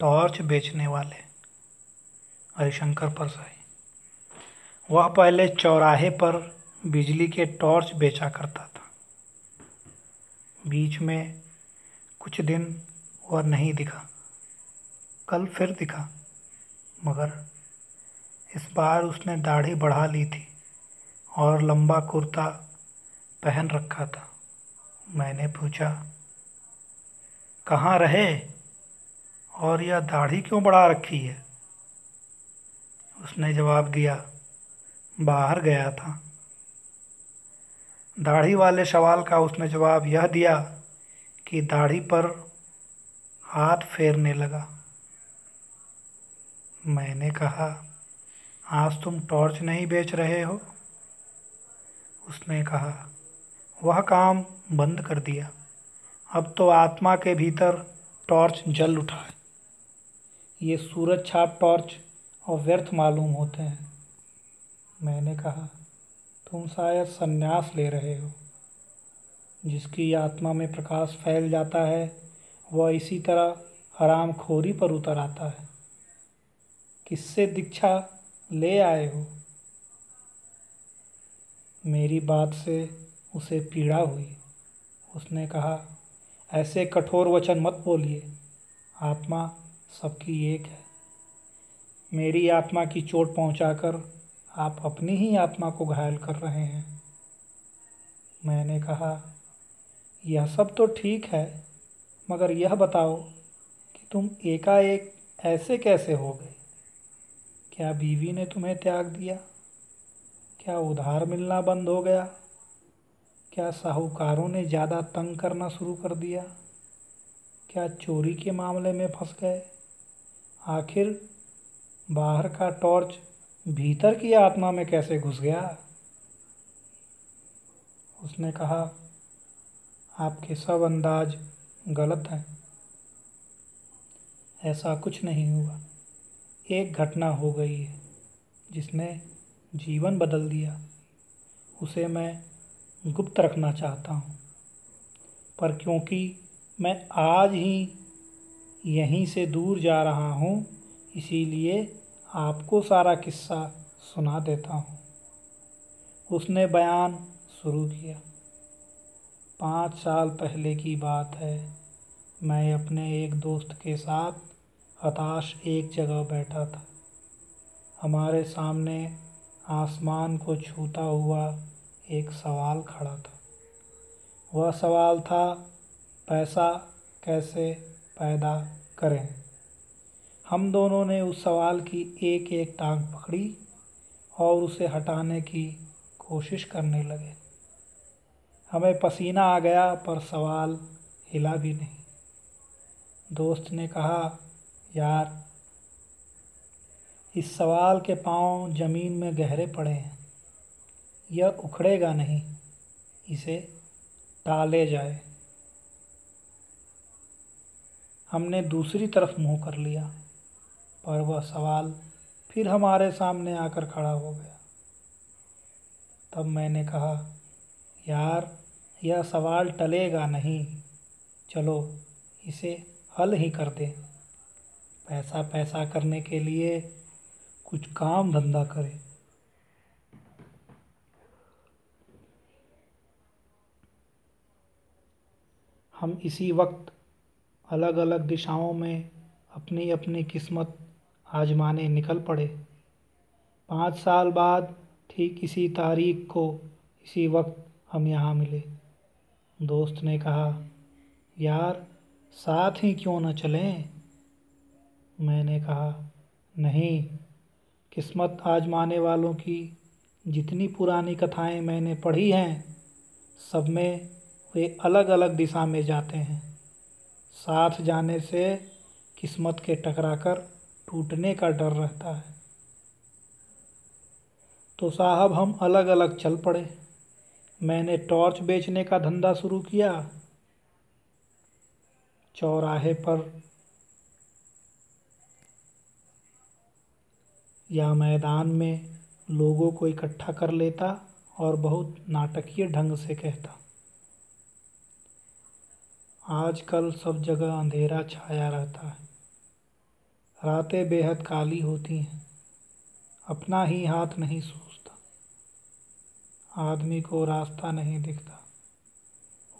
Torch बेचने वाले। हरिशंकर परसाई वह पहले चौराहे पर बिजली के टॉर्च बेचा करता था। बीच में कुछ दिन वह नहीं दिखा। कल फिर दिखा, मगर इस बार उसने दाढ़ी बढ़ा ली थी और लंबा कुर्ता पहन रखा था। मैंने पूछा, कहाँ रहे? और यह दाढ़ी क्यों बढ़ा रखी है? उसने जवाब दिया, बाहर गया था। दाढ़ी वाले सवाल का उसने जवाब यह दिया कि दाढ़ी पर हाथ फेरने लगा। मैंने कहा, आज तुम टॉर्च नहीं बेच रहे हो? उसने कहा, वह काम बंद कर दिया। अब तो आत्मा के भीतर टॉर्च जल उठा है। ये सूरज छाप टॉर्च और व्यर्थ मालूम होते हैं। मैंने कहा, तुम शायद संन्यास ले रहे हो। जिसकी आत्मा में प्रकाश फैल जाता है, वह इसी तरह हराम खोरी पर उतर आता है। किससे दीक्षा ले आए हो? मेरी बात से उसे पीड़ा हुई। उसने कहा, ऐसे कठोर वचन मत बोलिए। आत्मा सबकी एक है। मेरी आत्मा की चोट पहुंचाकर आप अपनी ही आत्मा को घायल कर रहे हैं। मैंने कहा, यह सब तो ठीक है, मगर यह बताओ कि तुम एकाएक ऐसे कैसे हो गए? क्या बीवी ने तुम्हें त्याग दिया? क्या उधार मिलना बंद हो गया? क्या साहूकारों ने ज़्यादा तंग करना शुरू कर दिया? क्या चोरी के मामले में फंस गए? आखिर बाहर का टॉर्च भीतर की आत्मा में कैसे घुस गया? उसने कहा, आपके सब अंदाज गलत हैं। ऐसा कुछ नहीं हुआ। एक घटना हो गई है जिसने जीवन बदल दिया। उसे मैं गुप्त रखना चाहता हूँ। पर क्योंकि मैं आज ही यहीं से दूर जा रहा हूँ, इसीलिए आपको सारा किस्सा सुना देता हूँ। उसने बयान शुरू किया। पाँच साल पहले की बात है। मैं अपने एक दोस्त के साथ हताश एक जगह बैठा था। हमारे सामने आसमान को छूता हुआ एक सवाल खड़ा था। वह सवाल था, पैसा कैसे पैदा करें। हम दोनों ने उस सवाल की एक एक टांग पकड़ी और उसे हटाने की कोशिश करने लगे। हमें पसीना आ गया, पर सवाल हिला भी नहीं। दोस्त ने कहा, यार, इस सवाल के पाँव ज़मीन में गहरे पड़े हैं। यह उखड़ेगा नहीं, इसे टाले जाए। हमने दूसरी तरफ़ मुँह कर लिया। पर वह सवाल फिर हमारे सामने आकर खड़ा हो गया। तब मैंने कहा, यार, यह सवाल टलेगा नहीं। चलो, इसे हल ही कर दें। पैसा पैसा करने के लिए कुछ काम धंधा करें। हम इसी वक्त अलग अलग दिशाओं में अपनी अपनी किस्मत आजमाने निकल पड़े। पाँच साल बाद ठीक इसी तारीख को इसी वक्त हम यहाँ मिले। दोस्त ने कहा, यार, साथ ही क्यों न चलें? मैंने कहा, नहीं, किस्मत आजमाने वालों की जितनी पुरानी कथाएँ मैंने पढ़ी हैं, सब में वे अलग अलग दिशा में जाते हैं। साथ जाने से किस्मत के टकराकर टूटने का डर रहता है। तो साहब, हम अलग अलग चल पड़े। मैंने टॉर्च बेचने का धंधा शुरू किया। चौराहे पर या मैदान में लोगों को इकट्ठा कर लेता और बहुत नाटकीय ढंग से कहता। आजकल सब जगह अंधेरा छाया रहता है। रातें बेहद काली होती हैं। अपना ही हाथ नहीं सूझता। आदमी को रास्ता नहीं दिखता।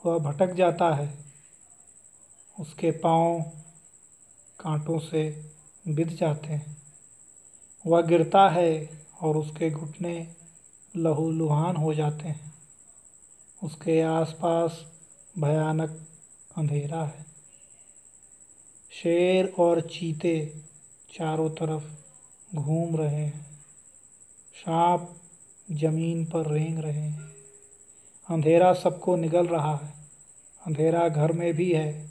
वह भटक जाता है। उसके पाँव कांटों से बिध जाते हैं। वह गिरता है और उसके घुटने लहूलुहान हो जाते हैं। उसके आसपास भयानक अंधेरा है। शेर और चीते चारों तरफ़ घूम रहे हैं। सांप ज़मीन पर रेंग रहे हैं। अंधेरा सबको निगल रहा है। अंधेरा घर में भी है।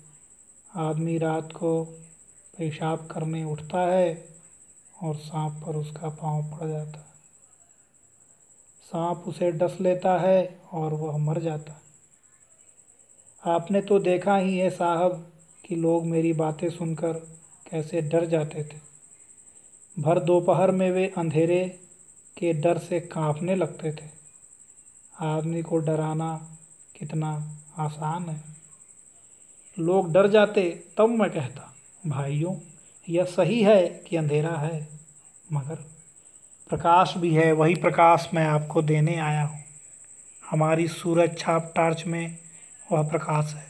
आदमी रात को पेशाब करने उठता है और सांप पर उसका पाँव पड़ जाता है। सांप उसे डस लेता है और वह मर जाता है। आपने तो देखा ही है साहब कि लोग मेरी बातें सुनकर कैसे डर जाते थे। भर दोपहर में वे अंधेरे के डर से कांपने लगते थे। आदमी को डराना कितना आसान है। लोग डर जाते, तब मैं कहता, भाइयों, यह सही है कि अंधेरा है, मगर प्रकाश भी है, वही प्रकाश मैं आपको देने आया हूँ। हमारी सूरज छाप टार्च में वह प्रकाश है,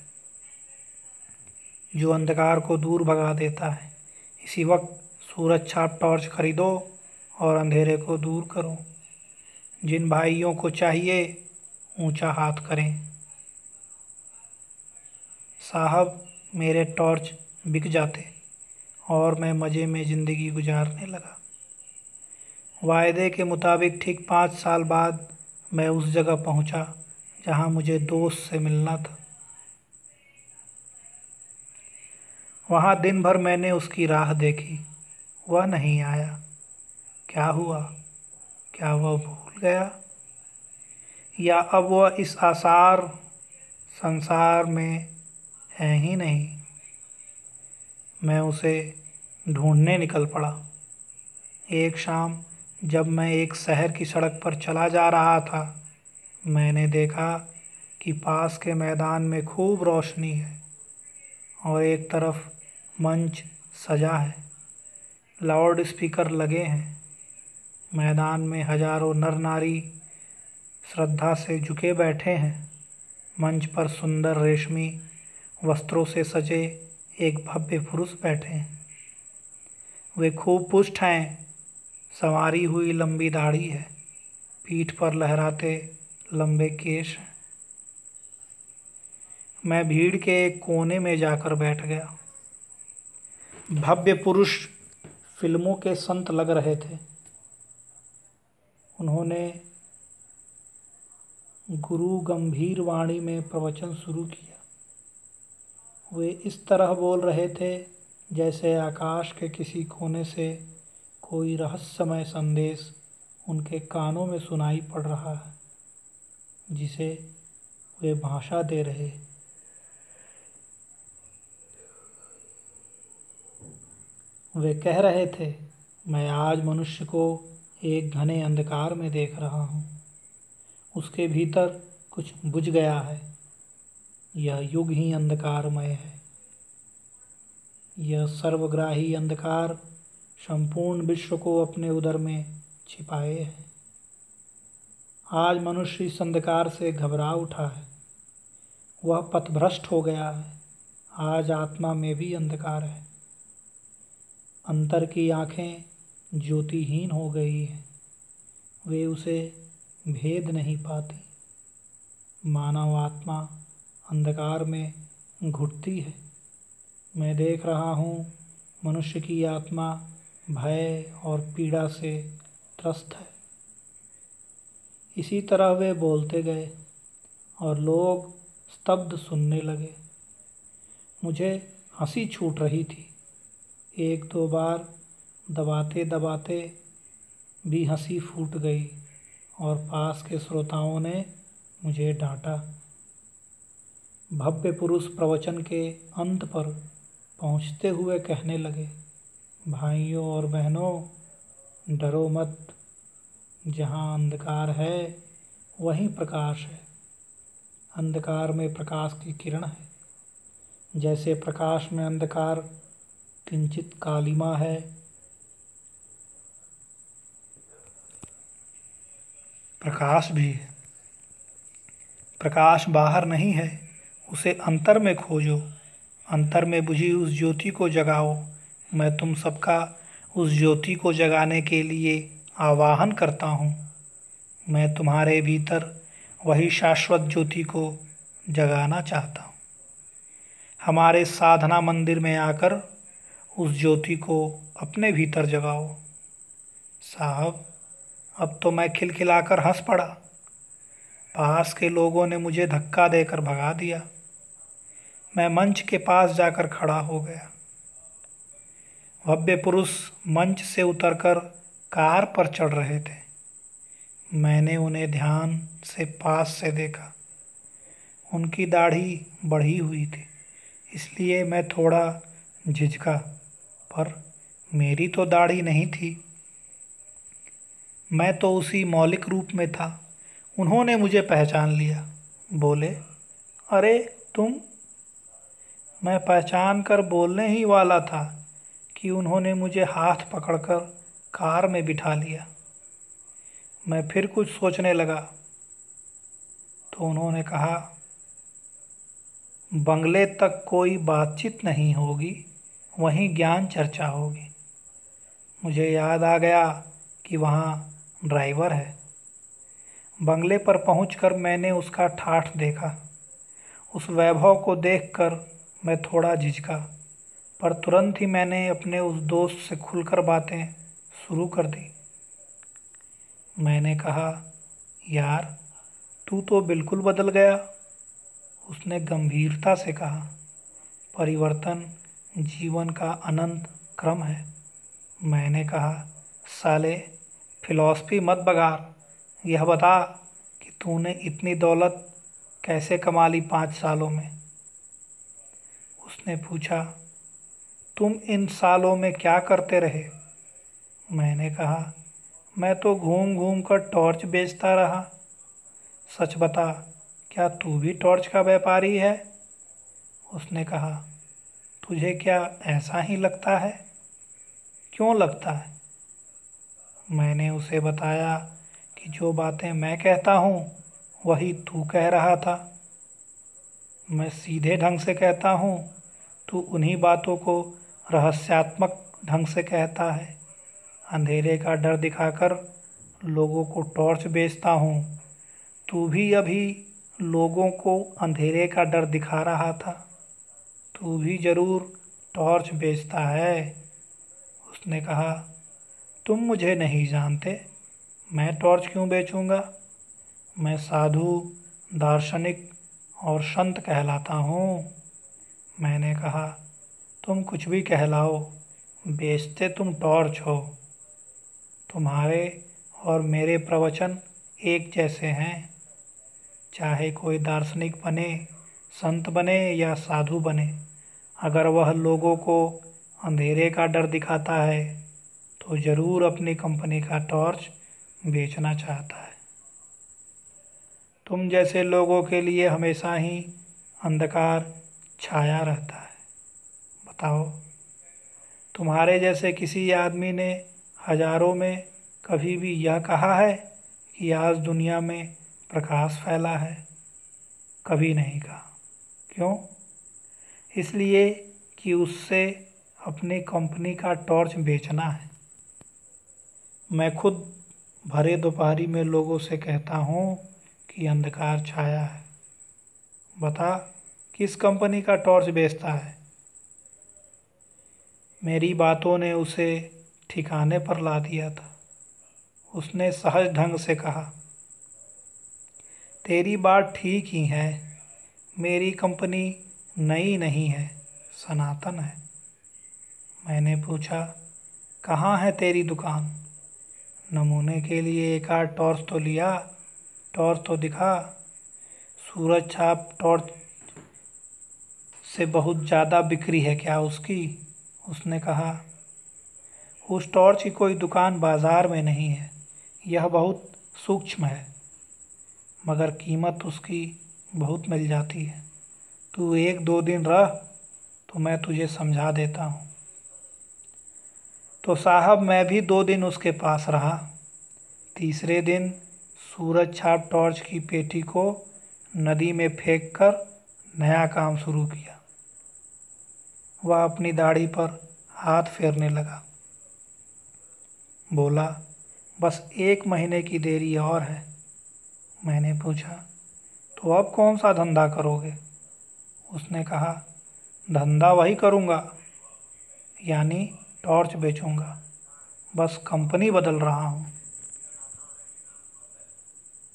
जो अंधकार को दूर भगा देता है। इसी वक्त सूरज छाप टॉर्च खरीदो और अंधेरे को दूर करो। जिन भाइयों को चाहिए, ऊँचा हाथ करें। साहब, मेरे टॉर्च बिक जाते और मैं मज़े में ज़िंदगी गुजारने लगा। वायदे के मुताबिक ठीक पाँच साल बाद मैं उस जगह पहुँचा, जहाँ मुझे दोस्त से मिलना था। वहाँ दिन भर मैंने उसकी राह देखी। वह नहीं आया। क्या हुआ? क्या वह भूल गया? या अब वह इस आसार संसार में है ही नहीं? मैं उसे ढूँढने निकल पड़ा। एक शाम जब मैं एक शहर की सड़क पर चला जा रहा था, मैंने देखा कि पास के मैदान में खूब रोशनी है और एक तरफ़ मंच सजा है। लाउड स्पीकर लगे हैं। मैदान में हज़ारों नर नारी श्रद्धा से झुके बैठे हैं। मंच पर सुंदर रेशमी वस्त्रों से सजे एक भव्य पुरुष बैठे हैं। वे खूब पुष्ट हैं। संवारी हुई लंबी दाढ़ी है। पीठ पर लहराते लंबे केश हैं। मैं भीड़ के एक कोने में जाकर बैठ गया। भव्य पुरुष फ़िल्मों के संत लग रहे थे। उन्होंने गुरु गंभीर वाणी में प्रवचन शुरू किया। वे इस तरह बोल रहे थे जैसे आकाश के किसी कोने से कोई रहस्यमय संदेश उनके कानों में सुनाई पड़ रहा है, जिसे वे भाषा दे रहे वे कह रहे थे, मैं आज मनुष्य को एक घने अंधकार में देख रहा हूँ। उसके भीतर कुछ बुझ गया है। यह युग ही अंधकारमय है। यह सर्वग्राही अंधकार संपूर्ण विश्व को अपने उदर में छिपाए हैं। आज मनुष्य इस अंधकार से घबरा उठा है। वह पथभ्रष्ट हो गया है। आज आत्मा में भी अंधकार है। अंतर की आँखें ज्योतिहीन हो गई हैं। वे उसे भेद नहीं पाती। मानव आत्मा अंधकार में घुटती है। मैं देख रहा हूँ, मनुष्य की आत्मा भय और पीड़ा से त्रस्त है। इसी तरह वे बोलते गए और लोग स्तब्ध सुनने लगे। मुझे हँसी छूट रही थी। एक दो बार दबाते दबाते भी हँसी फूट गई और पास के श्रोताओं ने मुझे डांटा। भव्य पुरुष प्रवचन के अंत पर पहुँचते हुए कहने लगे, भाइयों और बहनों, डरो मत। जहाँ अंधकार है, वहीं प्रकाश है। अंधकार में प्रकाश की किरण है। जैसे प्रकाश में अंधकार किंचित कालिमा है। प्रकाश भी। है प्रकाश बाहर नहीं है, उसे अंतर में खोजो। अंतर में बुझी उस ज्योति को जगाओ। मैं तुम सबका उस ज्योति को जगाने के लिए आवाहन करता हूँ। मैं तुम्हारे भीतर वही शाश्वत ज्योति को जगाना चाहता हूँ। हमारे साधना मंदिर में आकर उस ज्योति को अपने भीतर जगाओ। साहब, अब तो मैं खिलखिलाकर हंस पड़ा। पास के लोगों ने मुझे धक्का देकर भगा दिया। मैं मंच के पास जाकर खड़ा हो गया। भव्य पुरुष मंच से उतरकर कार पर चढ़ रहे थे। मैंने उन्हें ध्यान से पास से देखा। उनकी दाढ़ी बढ़ी हुई थी, इसलिए मैं थोड़ा झिझका पर मेरी तो दाढ़ी नहीं थी। मैं तो उसी मौलिक रूप में था। उन्होंने मुझे पहचान लिया। बोले, अरे, तुम? मैं पहचान कर बोलने ही वाला था कि उन्होंने मुझे हाथ पकड़कर कार में बिठा लिया। मैं फिर कुछ सोचने लगा। तो उन्होंने कहा, बंगले तक कोई बातचीत नहीं होगी। वहीं ज्ञान चर्चा होगी। मुझे याद आ गया कि वहाँ ड्राइवर है। बंगले पर पहुंचकर मैंने उसका ठाठ देखा। उस वैभव को देखकर मैं थोड़ा झिझका, पर तुरंत ही मैंने अपने उस दोस्त से खुलकर बातें शुरू कर दी। मैंने कहा, यार, तू तो बिल्कुल बदल गया। उसने गंभीरता से कहा। परिवर्तन जीवन का अनंत क्रम है। मैंने कहा, साले, फिलॉसफी मत बगार। यह बता कि तूने इतनी दौलत कैसे कमा ली पाँच सालों में? उसने पूछा, तुम इन सालों में क्या करते रहे? मैंने कहा, मैं तो घूम घूम कर टॉर्च बेचता रहा। सच बता, क्या तू भी टॉर्च का व्यापारी है? उसने कहा तुझे क्या ऐसा ही लगता है? क्यों लगता है? मैंने उसे बताया कि जो बातें मैं कहता हूँ, वही तू कह रहा था। मैं सीधे ढंग से कहता हूँ, तू उन्हीं बातों को रहस्यात्मक ढंग से कहता है। अंधेरे का डर दिखाकर लोगों को टॉर्च बेचता हूँ। तू भी अभी लोगों को अंधेरे का डर दिखा रहा था। तू भी ज़रूर टॉर्च बेचता है। उसने कहा, तुम मुझे नहीं जानते, मैं टॉर्च क्यों बेचूँगा? मैं साधु, दार्शनिक और संत कहलाता हूँ। मैंने कहा, तुम कुछ भी कहलाओ, बेचते तुम टॉर्च हो। तुम्हारे और मेरे प्रवचन एक जैसे हैं। चाहे कोई दार्शनिक बने, संत बने या साधु बने अगर वह लोगों को अंधेरे का डर दिखाता है तो ज़रूर अपनी कंपनी का टॉर्च बेचना चाहता है। तुम जैसे लोगों के लिए हमेशा ही अंधकार छाया रहता है। बताओ, तुम्हारे जैसे किसी आदमी ने हज़ारों में कभी भी यह कहा है कि आज दुनिया में प्रकाश फैला है? कभी नहीं कहा। क्यों? इसलिए कि उससे अपनी कंपनी का टॉर्च बेचना है। मैं खुद भरे दोपहरी में लोगों से कहता हूँ कि अंधकार छाया है। बता, किस कंपनी का टॉर्च बेचता है? मेरी बातों ने उसे ठिकाने पर ला दिया था। उसने सहज ढंग से कहा, तेरी बात ठीक ही है। मेरी कंपनी नई नहीं है, सनातन है। मैंने पूछा, कहाँ है तेरी दुकान? नमूने के लिए एक आध टॉर्च तो लिया, टॉर्च तो दिखा। सूरज छाप टॉर्च से बहुत ज़्यादा बिक्री है क्या उसकी? उसने कहा, उस टॉर्च की कोई दुकान बाज़ार में नहीं है, यह बहुत सूक्ष्म है, मगर कीमत उसकी बहुत मिल जाती है। तू एक दो दिन रह तो मैं तुझे समझा देता हूँ। तो साहब, मैं भी दो दिन उसके पास रहा। तीसरे दिन सूरज छाप टॉर्च की पेटी को नदी में फेंक कर नया काम शुरू किया। वह अपनी दाढ़ी पर हाथ फेरने लगा। बोला, बस एक महीने की देरी और है। मैंने पूछा तो अब कौन सा धंधा करोगे? उसने कहा धंधा वही करूँगा यानी टॉर्च बेचूँगा। बस कंपनी बदल रहा हूँ।